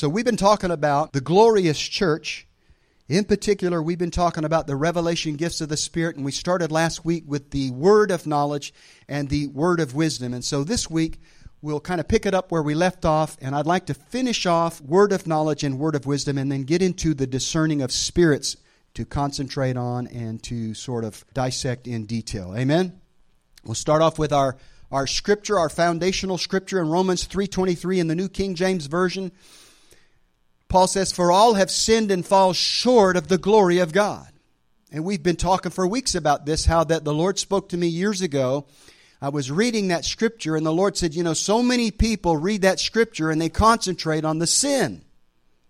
So we've been talking about the glorious church. In particular, we've been talking about the revelation gifts of the Spirit, and we started last week with the word of knowledge and the word of wisdom. And so this week, we'll kind of pick it up where we left off, and I'd like to finish off word of knowledge and word of wisdom and then get into the discerning of spirits to concentrate on and to sort of dissect in detail. Amen? We'll start off with our, our scripture, our foundational scripture in Romans 3.23 in the New King James Version. Paul says, For all have sinned and fall short of the glory of God. And we've been talking for weeks about this, how that the Lord spoke to me years ago. I was reading that scripture, and the Lord said, You know, so many people read that scripture and they concentrate on the sin.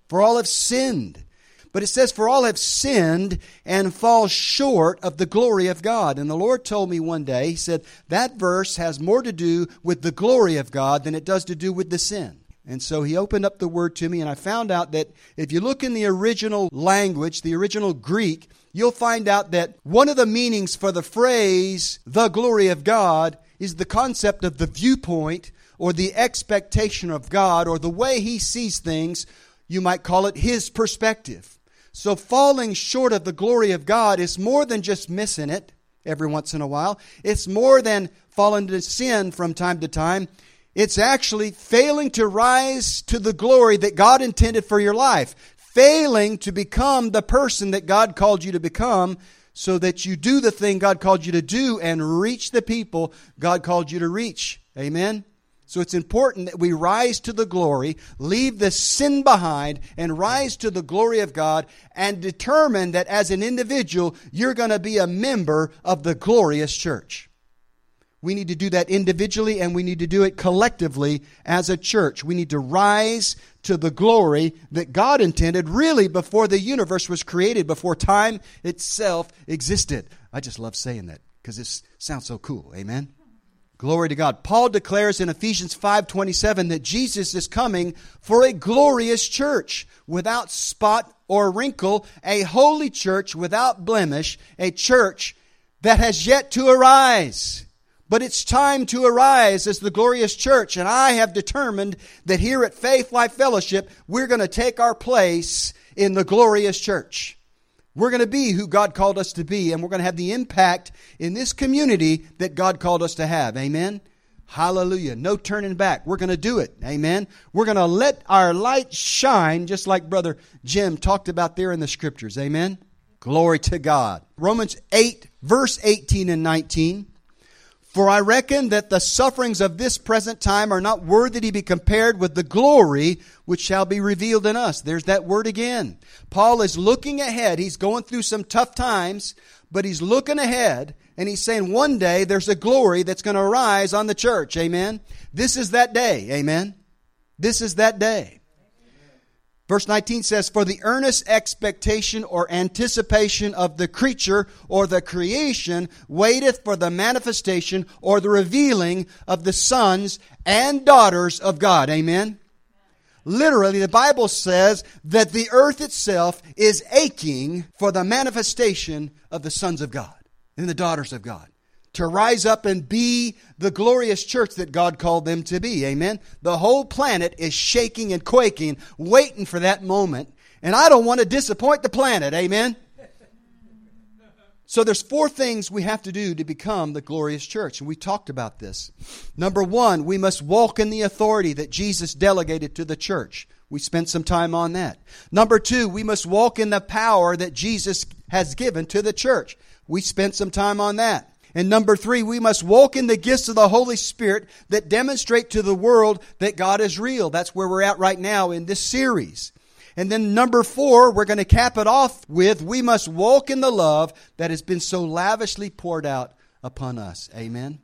For all have sinned. But it says, For all have sinned and fall short of the glory of God. And the Lord told me one day, He said, That verse has more to do with the glory of God than it does to do with the sin. And so he opened up the word to me, and I found out that if you look in the original language, the original Greek, you'll find out that one of the meanings for the phrase, the glory of God, is the concept of the viewpoint or the expectation of God or the way he sees things. You might call it his perspective. So falling short of the glory of God is more than just missing it every once in a while. It's more than falling into sin from time to time. It's actually failing to rise to the glory that God intended for your life, failing to become the person that God called you to become so that you do the thing God called you to do and reach the people God called you to reach. Amen? So it's important that we rise to the glory, leave the sin behind, and rise to the glory of God and determine that as an individual, you're going to be a member of the glorious church. We need to do that individually and we need to do it collectively as a church. We need to rise to the glory that God intended really before the universe was created, before time itself existed. I just love saying that because it sounds so cool. Amen. Glory to God. Paul declares in Ephesians 5:27 that Jesus is coming for a glorious church without spot or wrinkle, a holy church without blemish, a church that has yet to arise. But it's time to arise as the glorious church, and I have determined that here at Faith Life Fellowship, we're going to take our place in the glorious church. We're going to be who God called us to be, and we're going to have the impact in this community that God called us to have. Amen? Hallelujah. No turning back. We're going to do it. Amen. We're going to let our light shine, just like Brother Jim talked about there in the scriptures. Amen. Glory to God. Romans 8, verse 18 and 19. For I reckon that the sufferings of this present time are not worthy to be compared with the glory which shall be revealed in us. There's that word again. Paul is looking ahead. He's going through some tough times, but he's looking ahead and he's saying one day there's a glory that's going to arise on the church. Amen. This is that day. Amen. This is that day. Verse 19 says, For the earnest expectation or anticipation of the creature or the creation waiteth for the manifestation or the revealing of the sons and daughters of God. Amen? Literally, the Bible says that the earth itself is aching for the manifestation of the sons of God and the daughters of God to rise up and be the glorious church that God called them to be. Amen. The whole planet is shaking and quaking, waiting for that moment. And I don't want to disappoint the planet. Amen. So there's four things we have to do to become the glorious church, and we talked about this. Number one, we must walk in the authority that Jesus delegated to the church. We spent some time on that. Number two, we must walk in the power that Jesus has given to the church. We spent some time on that. And number three, we must walk in the gifts of the Holy Spirit that demonstrate to the world that God is real. That's where we're at right now in this series. And then number four, we're going to cap it off with we must walk in the love that has been so lavishly poured out upon us. Amen.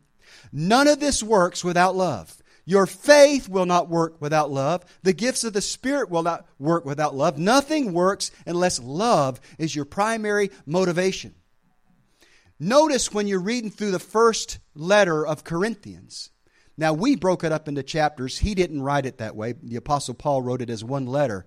None of this works without love. Your faith will not work without love. The gifts of the Spirit will not work without love. Nothing works unless love is your primary motivation. Notice when you're reading through the first letter of Corinthians. Now, we broke it up into chapters. He didn't write it that way. The Apostle Paul wrote it as one letter.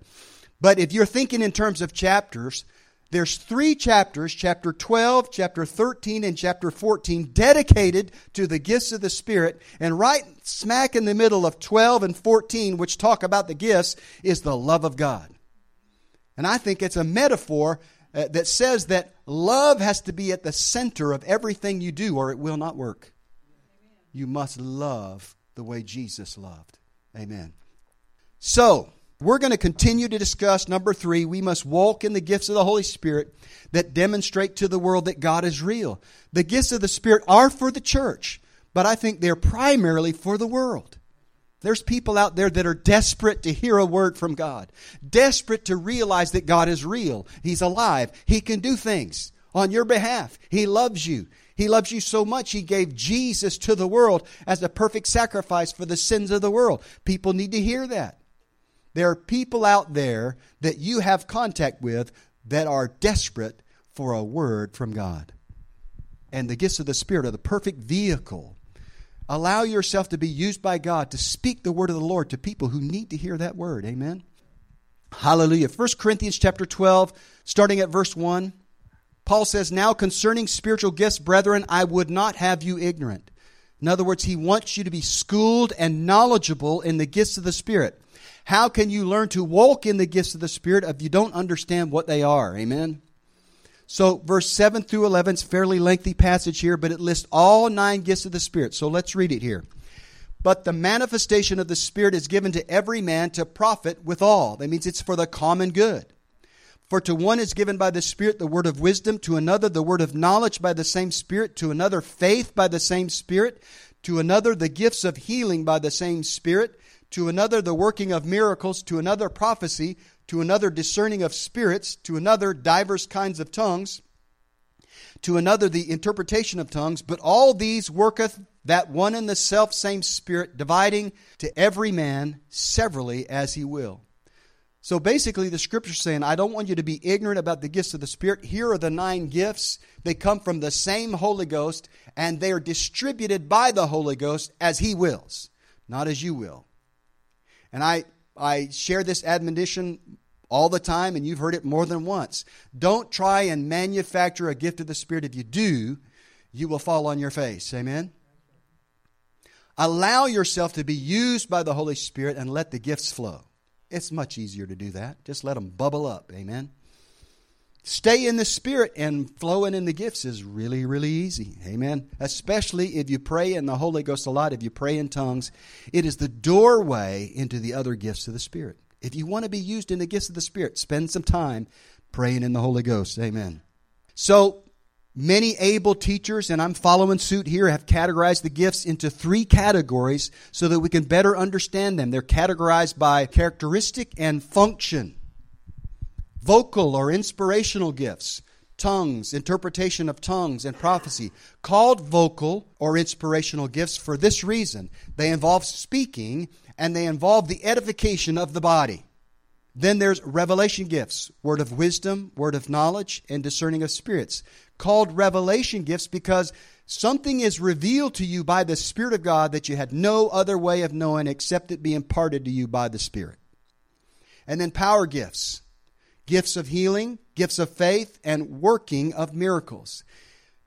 But if you're thinking in terms of chapters, there's three chapters, chapter 12, chapter 13, and chapter 14, dedicated to the gifts of the Spirit. And right smack in the middle of 12 and 14, which talk about the gifts, is the love of God. And I think it's a metaphor uh, that says that love has to be at the center of everything you do, or it will not work. You must love the way Jesus loved. Amen. So, we're going to continue to discuss number three. We must walk in the gifts of the Holy Spirit that demonstrate to the world that God is real. The gifts of the Spirit are for the church, but I think they're primarily for the world. There's people out there that are desperate to hear a word from God, desperate to realize that God is real. He's alive. He can do things on your behalf. He loves you. He loves you so much, He gave Jesus to the world as a perfect sacrifice for the sins of the world. People need to hear that. There are people out there that you have contact with that are desperate for a word from God. And the gifts of the Spirit are the perfect vehicle. Allow yourself to be used by God to speak the word of the Lord to people who need to hear that word. Amen. Hallelujah. 1 Corinthians chapter 12, starting at verse 1. Paul says, Now concerning spiritual gifts, brethren, I would not have you ignorant. In other words, he wants you to be schooled and knowledgeable in the gifts of the Spirit. How can you learn to walk in the gifts of the Spirit if you don't understand what they are? Amen. So, verse 7 through 11 is fairly lengthy passage here, but it lists all nine gifts of the Spirit. So let's read it here. But the manifestation of the Spirit is given to every man to profit with all. That means it's for the common good. For to one is given by the Spirit the word of wisdom, to another the word of knowledge by the same Spirit, to another faith by the same Spirit, to another the gifts of healing by the same Spirit to another the working of miracles, to another prophecy, to another discerning of spirits, to another divers kinds of tongues, to another the interpretation of tongues. But all these worketh that one and the self same Spirit, dividing to every man severally as he will. So basically, the scripture saying, I don't want you to be ignorant about the gifts of the Spirit. Here are the nine gifts. They come from the same Holy Ghost, and they are distributed by the Holy Ghost as He wills, not as you will. And I, I share this admonition all the time, and you've heard it more than once. Don't try and manufacture a gift of the Spirit. If you do, you will fall on your face. Amen? Allow yourself to be used by the Holy Spirit and let the gifts flow. It's much easier to do that. Just let them bubble up. Amen? Stay in the Spirit and flowing in the gifts is really, really easy. Amen. Especially if you pray in the Holy Ghost a lot, if you pray in tongues, it is the doorway into the other gifts of the Spirit. If you want to be used in the gifts of the Spirit, spend some time praying in the Holy Ghost. Amen. So, many able teachers, and I'm following suit here, have categorized the gifts into three categories so that we can better understand them. They're categorized by characteristic and function vocal or inspirational gifts, tongues, interpretation of tongues, and prophecy. Called vocal or inspirational gifts for this reason they involve speaking and they involve the edification of the body. Then there's revelation gifts, word of wisdom, word of knowledge, and discerning of spirits. Called revelation gifts because something is revealed to you by the Spirit of God that you had no other way of knowing except it be imparted to you by the Spirit. And then power gifts gifts of healing, gifts of faith, and working of miracles.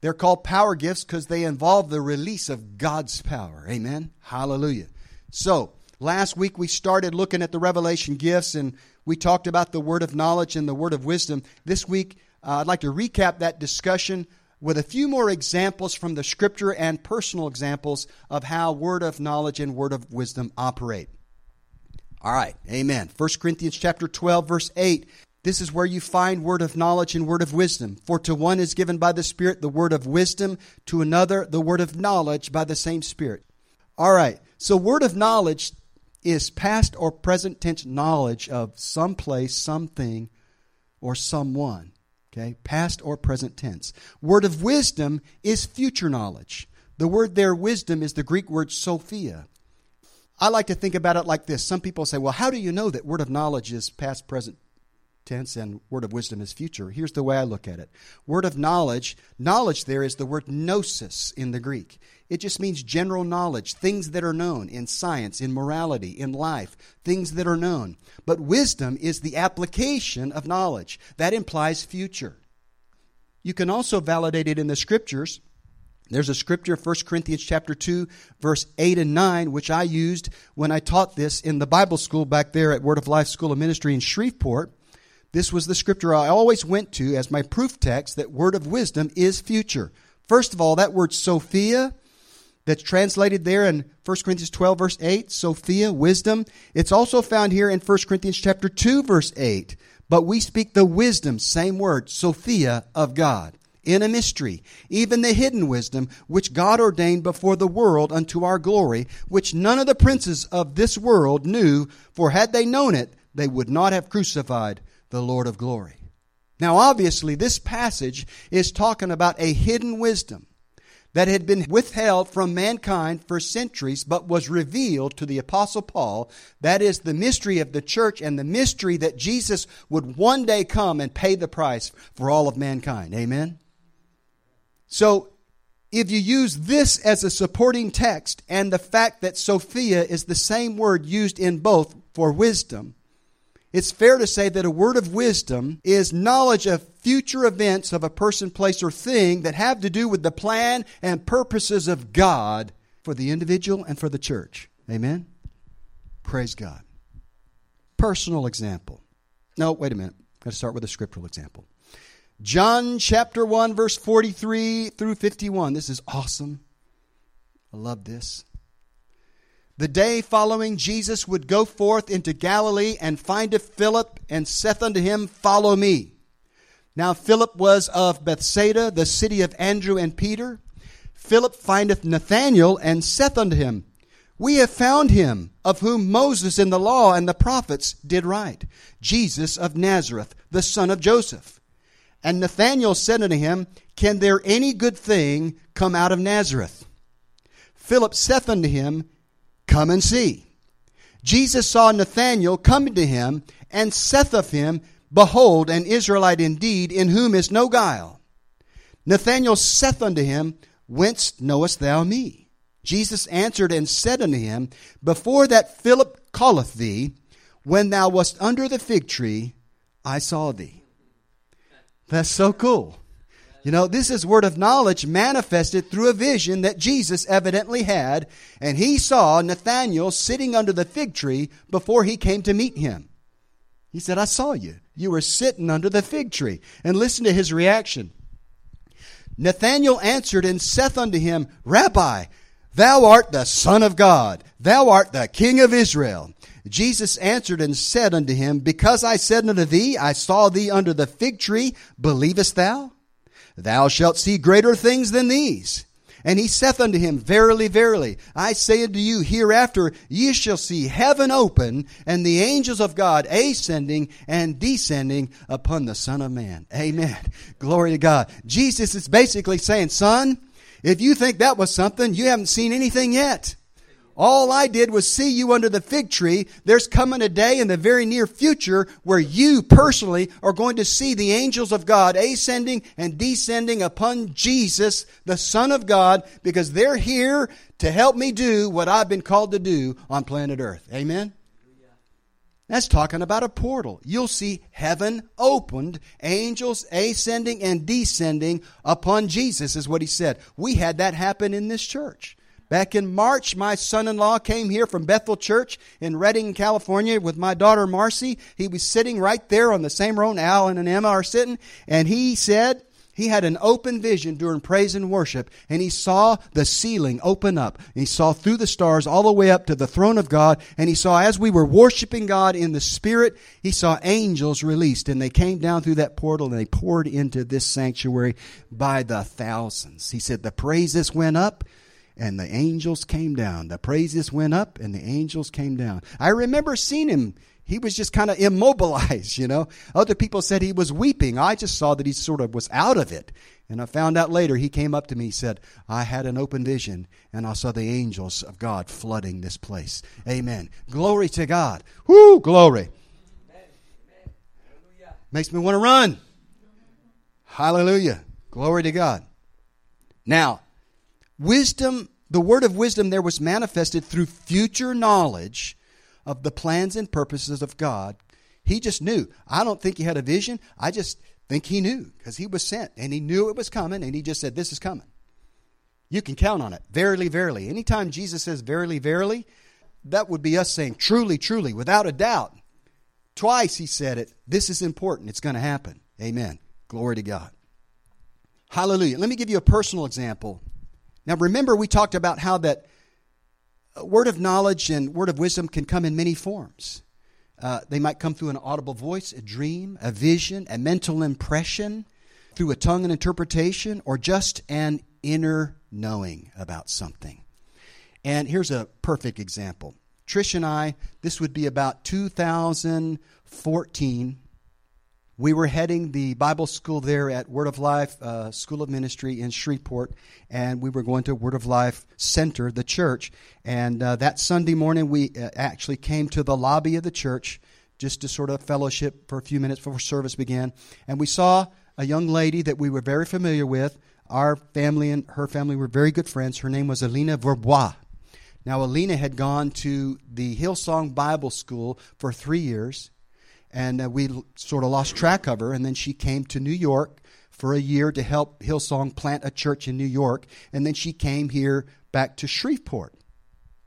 They're called power gifts because they involve the release of God's power. Amen. Hallelujah. So, last week we started looking at the revelation gifts and we talked about the word of knowledge and the word of wisdom. This week, uh, I'd like to recap that discussion with a few more examples from the scripture and personal examples of how word of knowledge and word of wisdom operate. All right, amen. 1 Corinthians chapter 12 verse 8 this is where you find word of knowledge and word of wisdom. For to one is given by the Spirit the word of wisdom, to another the word of knowledge by the same Spirit. All right, so word of knowledge is past or present tense knowledge of some place, something, or someone. Okay, past or present tense. Word of wisdom is future knowledge. The word there, wisdom, is the Greek word Sophia. I like to think about it like this. Some people say, well, how do you know that word of knowledge is past, present, tense and word of wisdom is future. Here's the way I look at it. Word of knowledge, knowledge there is the word gnosis in the Greek. It just means general knowledge, things that are known in science, in morality, in life, things that are known. But wisdom is the application of knowledge. That implies future. You can also validate it in the scriptures. There's a scripture, 1 Corinthians chapter 2, verse 8 and 9, which I used when I taught this in the Bible school back there at Word of Life School of Ministry in Shreveport. This was the scripture I always went to as my proof text that word of wisdom is future. First of all, that word Sophia, that's translated there in 1 Corinthians 12 verse 8, Sophia, wisdom. It's also found here in 1 Corinthians chapter 2 verse 8. But we speak the wisdom, same word, Sophia of God, in a mystery, even the hidden wisdom which God ordained before the world unto our glory, which none of the princes of this world knew, for had they known it, they would not have crucified the Lord of glory. Now, obviously, this passage is talking about a hidden wisdom that had been withheld from mankind for centuries, but was revealed to the Apostle Paul. That is the mystery of the church and the mystery that Jesus would one day come and pay the price for all of mankind. Amen? So, if you use this as a supporting text and the fact that Sophia is the same word used in both for wisdom, it's fair to say that a word of wisdom is knowledge of future events of a person, place, or thing that have to do with the plan and purposes of God for the individual and for the church. Amen? Praise God. Personal example. No, wait a minute. I've got to start with a scriptural example. John chapter 1, verse 43 through 51. This is awesome. I love this. The day following, Jesus would go forth into Galilee and findeth Philip and saith unto him, Follow me. Now Philip was of Bethsaida, the city of Andrew and Peter. Philip findeth Nathanael and saith unto him, We have found him, of whom Moses in the law and the prophets did write, Jesus of Nazareth, the son of Joseph. And Nathanael said unto him, Can there any good thing come out of Nazareth? Philip saith unto him, Come and see. Jesus saw Nathanael coming to him and saith of him, Behold, an Israelite indeed, in whom is no guile. Nathanael saith unto him, Whence knowest thou me? Jesus answered and said unto him, Before that Philip calleth thee, when thou wast under the fig tree, I saw thee. That's so cool. You know, this is word of knowledge manifested through a vision that Jesus evidently had, and he saw Nathanael sitting under the fig tree before he came to meet him. He said, I saw you. You were sitting under the fig tree. And listen to his reaction. Nathanael answered and saith unto him, Rabbi, thou art the Son of God, thou art the King of Israel. Jesus answered and said unto him, Because I said unto thee, I saw thee under the fig tree, believest thou? Thou shalt see greater things than these. And he saith unto him, Verily, verily, I say unto you, hereafter ye shall see heaven open, and the angels of God ascending and descending upon the Son of Man. Amen. Glory to God. Jesus is basically saying, Son, if you think that was something, you haven't seen anything yet. All I did was see you under the fig tree. There's coming a day in the very near future where you personally are going to see the angels of God ascending and descending upon Jesus, the Son of God, because they're here to help me do what I've been called to do on planet Earth. Amen? That's talking about a portal. You'll see heaven opened, angels ascending and descending upon Jesus, is what he said. We had that happen in this church. Back in March, my son in law came here from Bethel Church in Redding, California with my daughter Marcy. He was sitting right there on the same row Alan and Emma are sitting, and he said, he had an open vision during praise and worship, and he saw the ceiling open up. He saw through the stars all the way up to the throne of God, and he saw as we were worshiping God in the Spirit, he saw angels released, and they came down through that portal and they poured into this sanctuary by the thousands. He said the praises went up, and the angels came down. The praises went up and the angels came down. I remember seeing him. He was just kind of immobilized, you know. Other people said he was weeping. I just saw that he sort of was out of it. And I found out later, he came up to me, said, I had an open vision, and I saw the angels of God flooding this place. Amen. Glory to God. Whoo, glory. Makes me want to run. Hallelujah. Glory to God. Now, wisdom, the word of wisdom there was manifested through future knowledge of the plans and purposes of God. He just knew. I don't think he had a vision. I just think he knew because he was sent and he knew it was coming and he just said, This is coming. You can count on it. Verily, verily. Anytime Jesus says verily, verily, that would be us saying truly, truly, without a doubt. Twice he said it. This is important. It's going to happen. Amen. Glory to God. Hallelujah. Let me give you a personal example. Now, remember, we talked about how that word of knowledge and word of wisdom can come in many forms. Uh, they might come through an audible voice, a dream, a vision, a mental impression, through a tongue and interpretation, or just an inner knowing about something. And here's a perfect example. Trish and I, this would be about 2014. We were heading the Bible school there at Word of Life uh, School of Ministry in Shreveport, and we were going to Word of Life Center, the church. And uh, that Sunday morning, we uh, actually came to the lobby of the church just to sort of fellowship for a few minutes before service began. And we saw a young lady that we were very familiar with. Our family and her family were very good friends. Her name was Alina Verbois. Now, Alina had gone to the Hillsong Bible School for three years, and uh, we sort of lost track of her. And then she came to New York for a year to help Hillsong plant a church in New York, and then she came here back to Shreveport.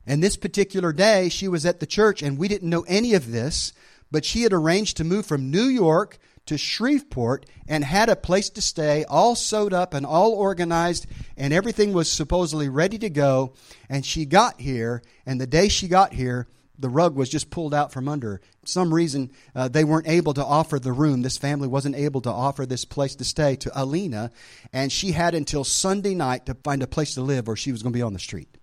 And this particular day, she was at the church, and we didn't know any of this, but she had arranged to move from New York to Shreveport and had a place to stay, all sewed up and all organized, and everything was supposedly ready to go. And she got here, and the day she got here, the rug was just pulled out from under. her. some reason, uh, they weren't able to offer the room. This family wasn't able to offer this place to stay to Alina, and she had until Sunday night to find a place to live, or she was going to be on the street.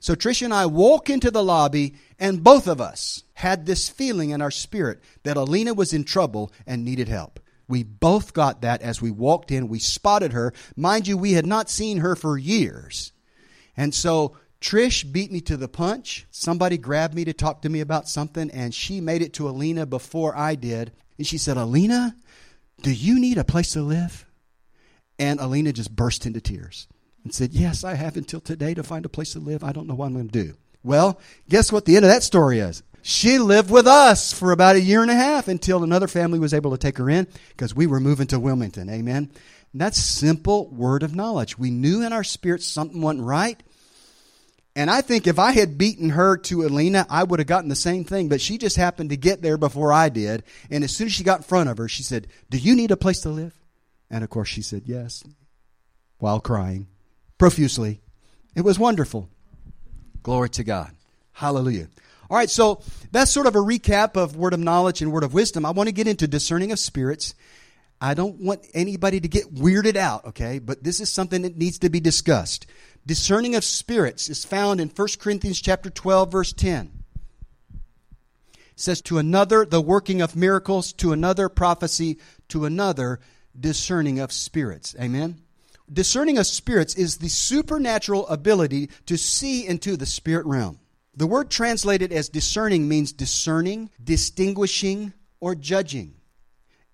So Tricia and I walk into the lobby, and both of us had this feeling in our spirit that Alina was in trouble and needed help. We both got that as we walked in. We spotted her. Mind you, we had not seen her for years. And so Trish beat me to the punch. Somebody grabbed me to talk to me about something, and she made it to Alina before I did. And she said, Alina, do you need a place to live? And Alina just burst into tears and said, Yes, I have until today to find a place to live. I don't know what I'm going to do. Well, guess what the end of that story is? She lived with us for about a year and a half until another family was able to take her in because we were moving to Wilmington. Amen. And that's simple word of knowledge. We knew in our spirit something wasn't right. And I think if I had beaten her to Alina, I would have gotten the same thing. But she just happened to get there before I did. And as soon as she got in front of her, she said, Do you need a place to live? And of course, she said yes, while crying profusely. It was wonderful. Glory to God. Hallelujah. All right, so that's sort of a recap of word of knowledge and word of wisdom. I want to get into discerning of spirits. I don't want anybody to get weirded out, okay? But this is something that needs to be discussed. Discerning of spirits is found in 1 Corinthians chapter 12 verse 10. It says to another the working of miracles, to another prophecy, to another discerning of spirits. Amen. Discerning of spirits is the supernatural ability to see into the spirit realm. The word translated as discerning means discerning, distinguishing, or judging.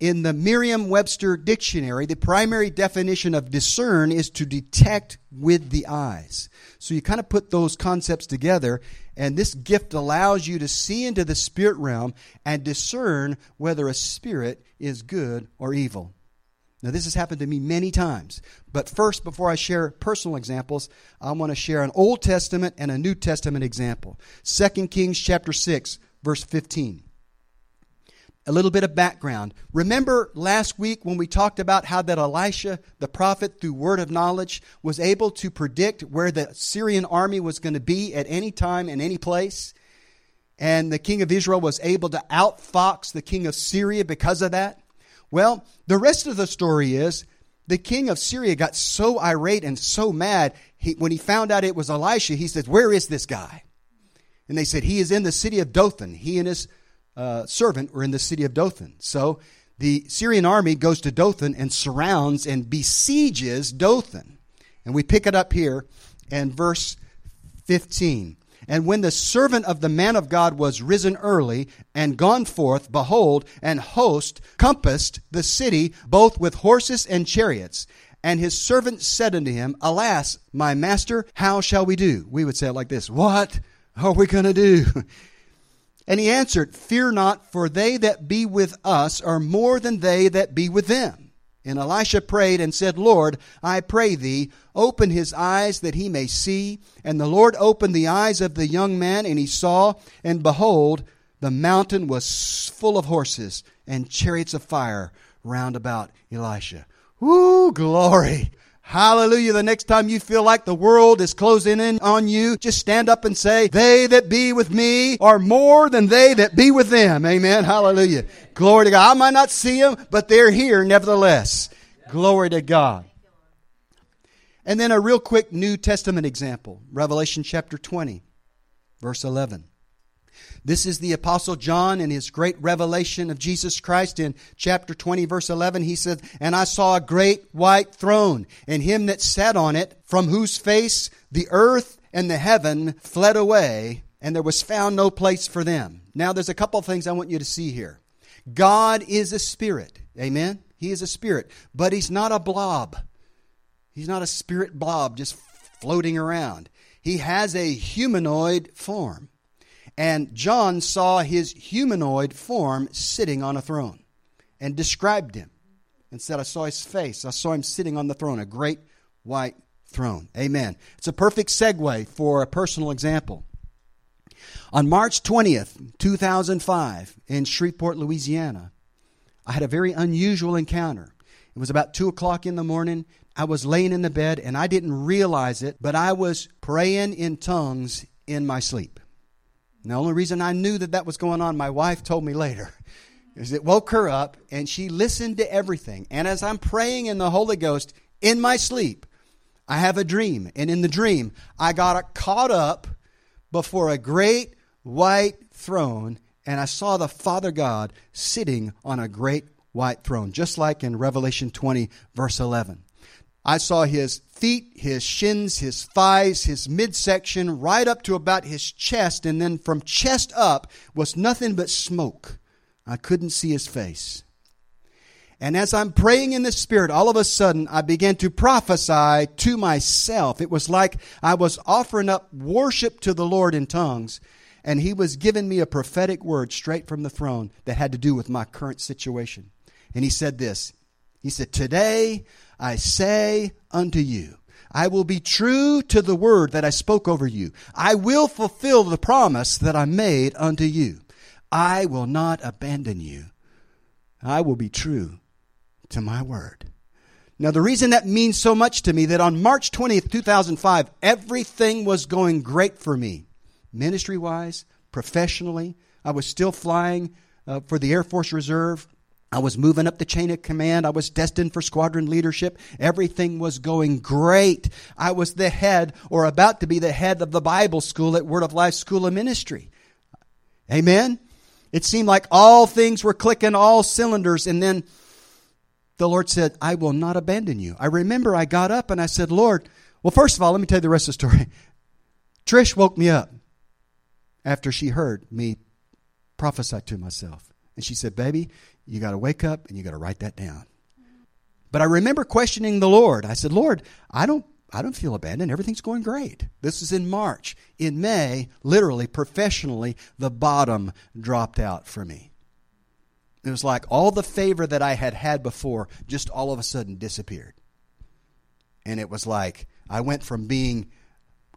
In the Merriam Webster dictionary, the primary definition of discern is to detect with the eyes. So you kind of put those concepts together, and this gift allows you to see into the spirit realm and discern whether a spirit is good or evil. Now, this has happened to me many times. But first, before I share personal examples, I want to share an Old Testament and a New Testament example. 2 Kings chapter 6, verse 15. A little bit of background. Remember last week when we talked about how that Elisha, the prophet, through word of knowledge, was able to predict where the Syrian army was going to be at any time and any place? And the king of Israel was able to outfox the king of Syria because of that? Well, the rest of the story is the king of Syria got so irate and so mad. He, when he found out it was Elisha, he said, Where is this guy? And they said, He is in the city of Dothan. He and his uh, servant were in the city of Dothan. So the Syrian army goes to Dothan and surrounds and besieges Dothan. And we pick it up here in verse 15. And when the servant of the man of God was risen early and gone forth, behold, an host compassed the city both with horses and chariots. And his servant said unto him, Alas, my master, how shall we do? We would say it like this What are we going to do? And he answered, Fear not, for they that be with us are more than they that be with them. And Elisha prayed and said, Lord, I pray thee, open his eyes that he may see. And the Lord opened the eyes of the young man, and he saw, and behold, the mountain was full of horses and chariots of fire round about Elisha. Woo, glory! Hallelujah. The next time you feel like the world is closing in on you, just stand up and say, They that be with me are more than they that be with them. Amen. Hallelujah. Glory to God. I might not see them, but they're here nevertheless. Glory to God. And then a real quick New Testament example Revelation chapter 20, verse 11. This is the Apostle John in his great revelation of Jesus Christ in chapter 20, verse 11. He said, And I saw a great white throne, and him that sat on it, from whose face the earth and the heaven fled away, and there was found no place for them. Now, there's a couple of things I want you to see here. God is a spirit. Amen? He is a spirit, but he's not a blob. He's not a spirit blob just floating around. He has a humanoid form. And John saw his humanoid form sitting on a throne and described him and said, I saw his face. I saw him sitting on the throne, a great white throne. Amen. It's a perfect segue for a personal example. On March 20th, 2005, in Shreveport, Louisiana, I had a very unusual encounter. It was about 2 o'clock in the morning. I was laying in the bed and I didn't realize it, but I was praying in tongues in my sleep. And the only reason I knew that that was going on, my wife told me later, is it woke her up and she listened to everything. And as I'm praying in the Holy Ghost in my sleep, I have a dream. And in the dream, I got caught up before a great white throne and I saw the Father God sitting on a great white throne, just like in Revelation 20, verse 11. I saw his feet, his shins, his thighs, his midsection, right up to about his chest, and then from chest up was nothing but smoke. I couldn't see his face. And as I'm praying in the Spirit, all of a sudden I began to prophesy to myself. It was like I was offering up worship to the Lord in tongues, and He was giving me a prophetic word straight from the throne that had to do with my current situation. And He said this He said, Today I say unto you, I will be true to the word that I spoke over you. I will fulfill the promise that I made unto you. I will not abandon you. I will be true to my word. Now, the reason that means so much to me that on March 20th, 2005, everything was going great for me, ministry wise, professionally. I was still flying uh, for the Air Force Reserve. I was moving up the chain of command. I was destined for squadron leadership. Everything was going great. I was the head or about to be the head of the Bible school at Word of Life School of Ministry. Amen. It seemed like all things were clicking all cylinders and then the Lord said, I will not abandon you. I remember I got up and I said, Lord, well, first of all, let me tell you the rest of the story. Trish woke me up after she heard me prophesy to myself. And she said, Baby, you got to wake up and you got to write that down. But I remember questioning the Lord. I said, Lord, I don't I don't feel abandoned. Everything's going great. This is in March. In May, literally, professionally, the bottom dropped out for me. It was like all the favor that I had had before just all of a sudden disappeared. And it was like I went from being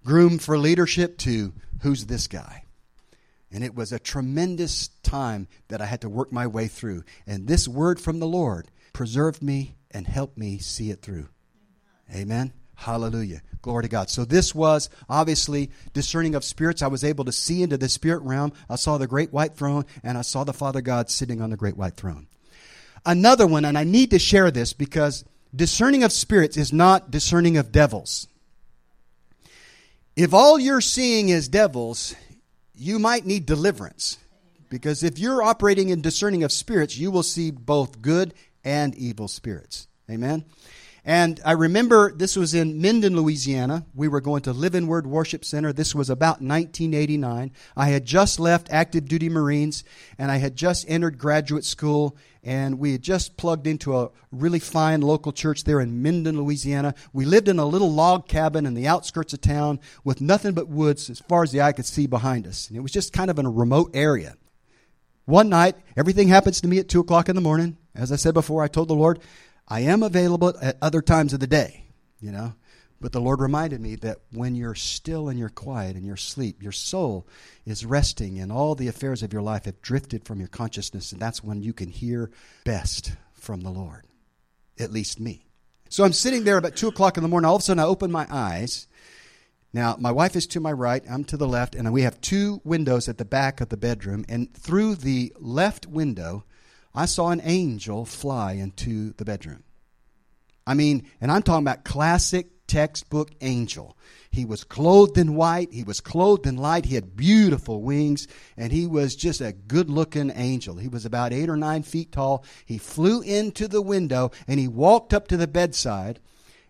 groomed for leadership to who's this guy? And it was a tremendous time that I had to work my way through. And this word from the Lord preserved me and helped me see it through. Amen. Hallelujah. Glory to God. So this was obviously discerning of spirits. I was able to see into the spirit realm. I saw the great white throne and I saw the Father God sitting on the great white throne. Another one, and I need to share this because discerning of spirits is not discerning of devils. If all you're seeing is devils, you might need deliverance. Because if you're operating in discerning of spirits, you will see both good and evil spirits. Amen? And I remember this was in Minden, Louisiana. We were going to Living Word Worship Center. This was about 1989. I had just left active duty Marines and I had just entered graduate school and we had just plugged into a really fine local church there in Minden, Louisiana. We lived in a little log cabin in the outskirts of town with nothing but woods as far as the eye could see behind us. And it was just kind of in a remote area. One night, everything happens to me at 2 o'clock in the morning. As I said before, I told the Lord, I am available at other times of the day, you know. But the Lord reminded me that when you're still and you're quiet and you're asleep, your soul is resting and all the affairs of your life have drifted from your consciousness, and that's when you can hear best from the Lord. At least me. So I'm sitting there about 2 o'clock in the morning. All of a sudden, I open my eyes. Now, my wife is to my right, I'm to the left, and we have two windows at the back of the bedroom. And through the left window, I saw an angel fly into the bedroom. I mean, and I'm talking about classic textbook angel. He was clothed in white, he was clothed in light, he had beautiful wings, and he was just a good looking angel. He was about eight or nine feet tall. He flew into the window and he walked up to the bedside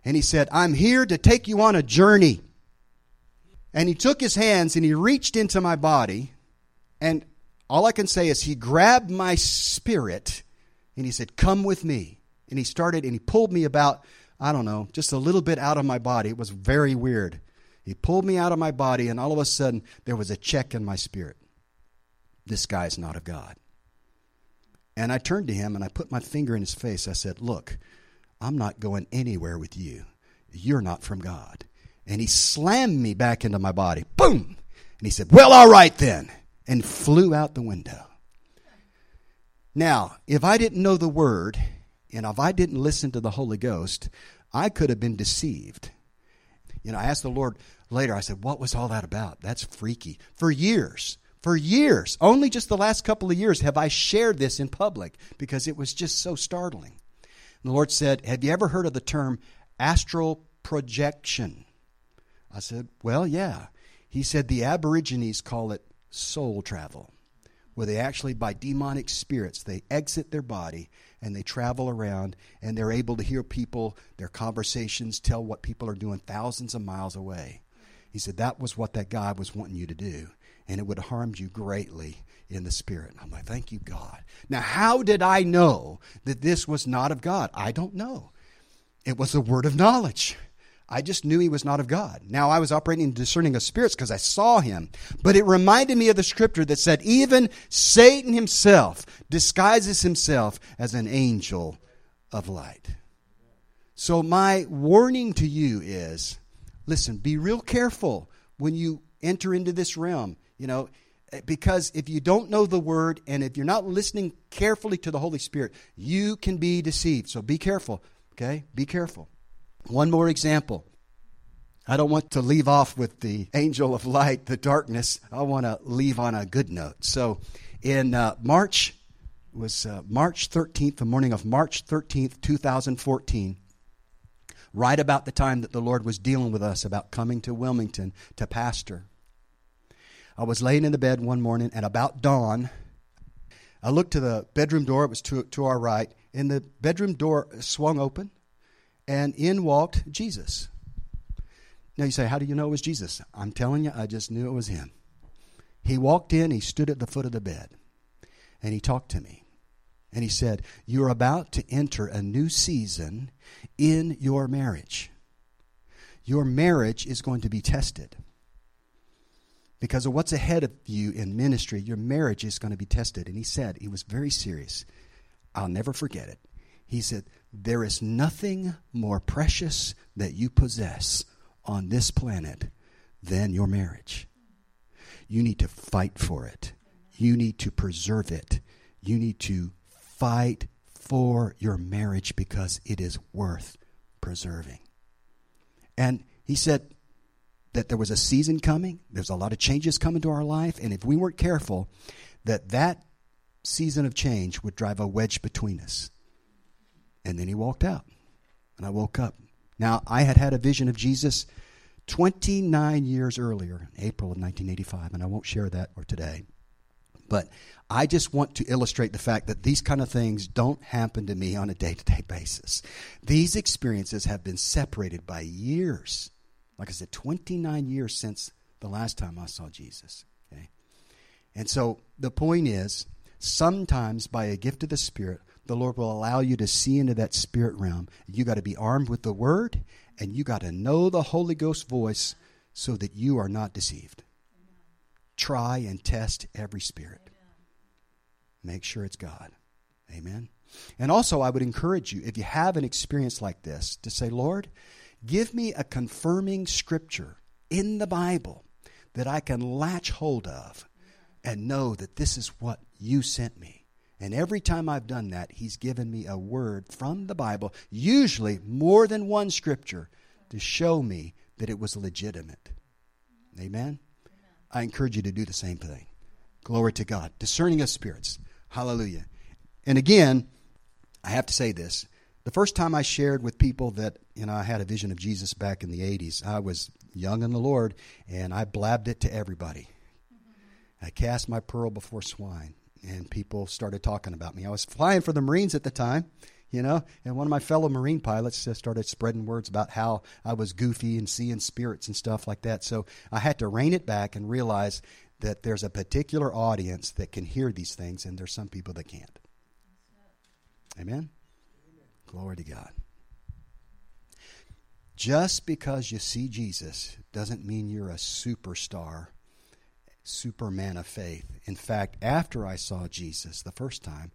and he said, I'm here to take you on a journey. And he took his hands and he reached into my body and all I can say is he grabbed my spirit and he said, Come with me. And he started and he pulled me about, I don't know, just a little bit out of my body. It was very weird. He pulled me out of my body, and all of a sudden, there was a check in my spirit. This guy's not of God. And I turned to him and I put my finger in his face. I said, Look, I'm not going anywhere with you. You're not from God. And he slammed me back into my body. Boom! And he said, Well, all right then and flew out the window. Now, if I didn't know the word and if I didn't listen to the Holy Ghost, I could have been deceived. You know, I asked the Lord later, I said, What was all that about? That's freaky. For years, for years, only just the last couple of years have I shared this in public because it was just so startling. And the Lord said, Have you ever heard of the term astral projection? I said, Well, yeah. He said the Aborigines call it soul travel, where they actually, by demonic spirits, they exit their body and they travel around and they're able to hear people, their conversations, tell what people are doing thousands of miles away. He said that was what that guy was wanting you to do, and it would have harmed you greatly in the spirit. I'm like, thank you, God. Now, how did I know that this was not of God? I don't know. It was a word of knowledge. I just knew he was not of God. Now I was operating in discerning of spirits because I saw him. But it reminded me of the scripture that said, even Satan himself disguises himself as an angel of light. So my warning to you is listen, be real careful when you enter into this realm. You know, because if you don't know the word and if you're not listening carefully to the Holy Spirit, you can be deceived. So be careful, okay? Be careful. One more example. I don't want to leave off with the angel of light, the darkness. I want to leave on a good note. So, in uh, March, was uh, March 13th, the morning of March 13th, 2014, right about the time that the Lord was dealing with us about coming to Wilmington to pastor. I was laying in the bed one morning, and about dawn, I looked to the bedroom door. It was to, to our right, and the bedroom door swung open and in walked Jesus. Now you say, How do you know it was Jesus? I'm telling you, I just knew it was him. He walked in, he stood at the foot of the bed, and he talked to me. And he said, You're about to enter a new season in your marriage. Your marriage is going to be tested. Because of what's ahead of you in ministry, your marriage is going to be tested. And he said, he was very serious. I'll never forget it. He said, There is nothing more precious that you possess on this planet than your marriage. You need to fight for it, you need to preserve it, you need to fight for your marriage because it is worth preserving. And he said that there was a season coming, there's a lot of changes coming to our life, and if we weren't careful, that that season of change would drive a wedge between us. And then he walked out. And I woke up. Now, I had had a vision of Jesus 29 years earlier, April of 1985, and I won't share that for today. But I just want to illustrate the fact that these kind of things don't happen to me on a day to day basis. These experiences have been separated by years. Like I said, 29 years since the last time I saw Jesus. Okay? And so the point is, sometimes by a gift of the Spirit, the Lord will allow you to see into that spirit realm. You got to be armed with the Word, and you got to know the Holy Ghost voice so that you are not deceived. Try and test every spirit. Make sure it's God. Amen. And also, I would encourage you, if you have an experience like this, to say, Lord, give me a confirming scripture in the Bible that I can latch hold of and know that this is what you sent me. And every time I've done that, He's given me a word from the Bible, usually more than one scripture, to show me that it was legitimate. Amen? I encourage you to do the same thing. Glory to God. Discerning of spirits. Hallelujah. And again, I have to say this. The first time I shared with people that, you know, I had a vision of Jesus back in the 80s, I was young in the Lord and I blabbed it to everybody. I cast my pearl before swine and people started talking about me. I was flying for the Marines at the time, you know, and one of my fellow Marine pilots just started spreading words about how I was goofy and seeing spirits and stuff like that. So I had to rein it back and realize that there's a particular audience that can hear these things and there's some people that can't. Amen? Glory to God. Just because you see Jesus doesn't mean you're a superstar, superman of faith. In fact, after I saw Jesus the first time,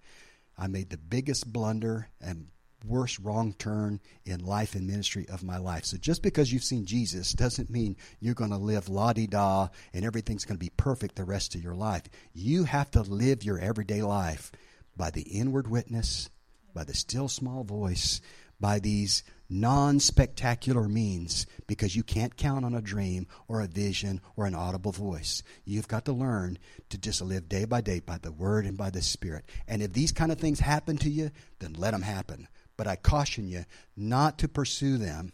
I made the biggest blunder and worst wrong turn in life and ministry of my life. So just because you've seen Jesus doesn't mean you're going to live la di da and everything's going to be perfect the rest of your life. You have to live your everyday life by the inward witness by the still small voice, by these non spectacular means, because you can't count on a dream or a vision or an audible voice. You've got to learn to just live day by day by the Word and by the Spirit. And if these kind of things happen to you, then let them happen. But I caution you not to pursue them.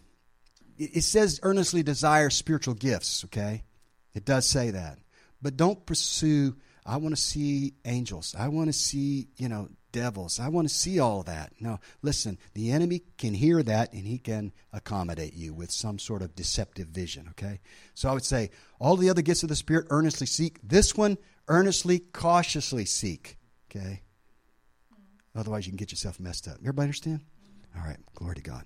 It says earnestly desire spiritual gifts, okay? It does say that. But don't pursue, I want to see angels. I want to see, you know, devils. I want to see all that. No, listen, the enemy can hear that and he can accommodate you with some sort of deceptive vision, okay? So I would say all the other gifts of the Spirit earnestly seek. This one, earnestly, cautiously seek, okay? Otherwise, you can get yourself messed up. Everybody understand? All right, glory to God.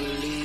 Believe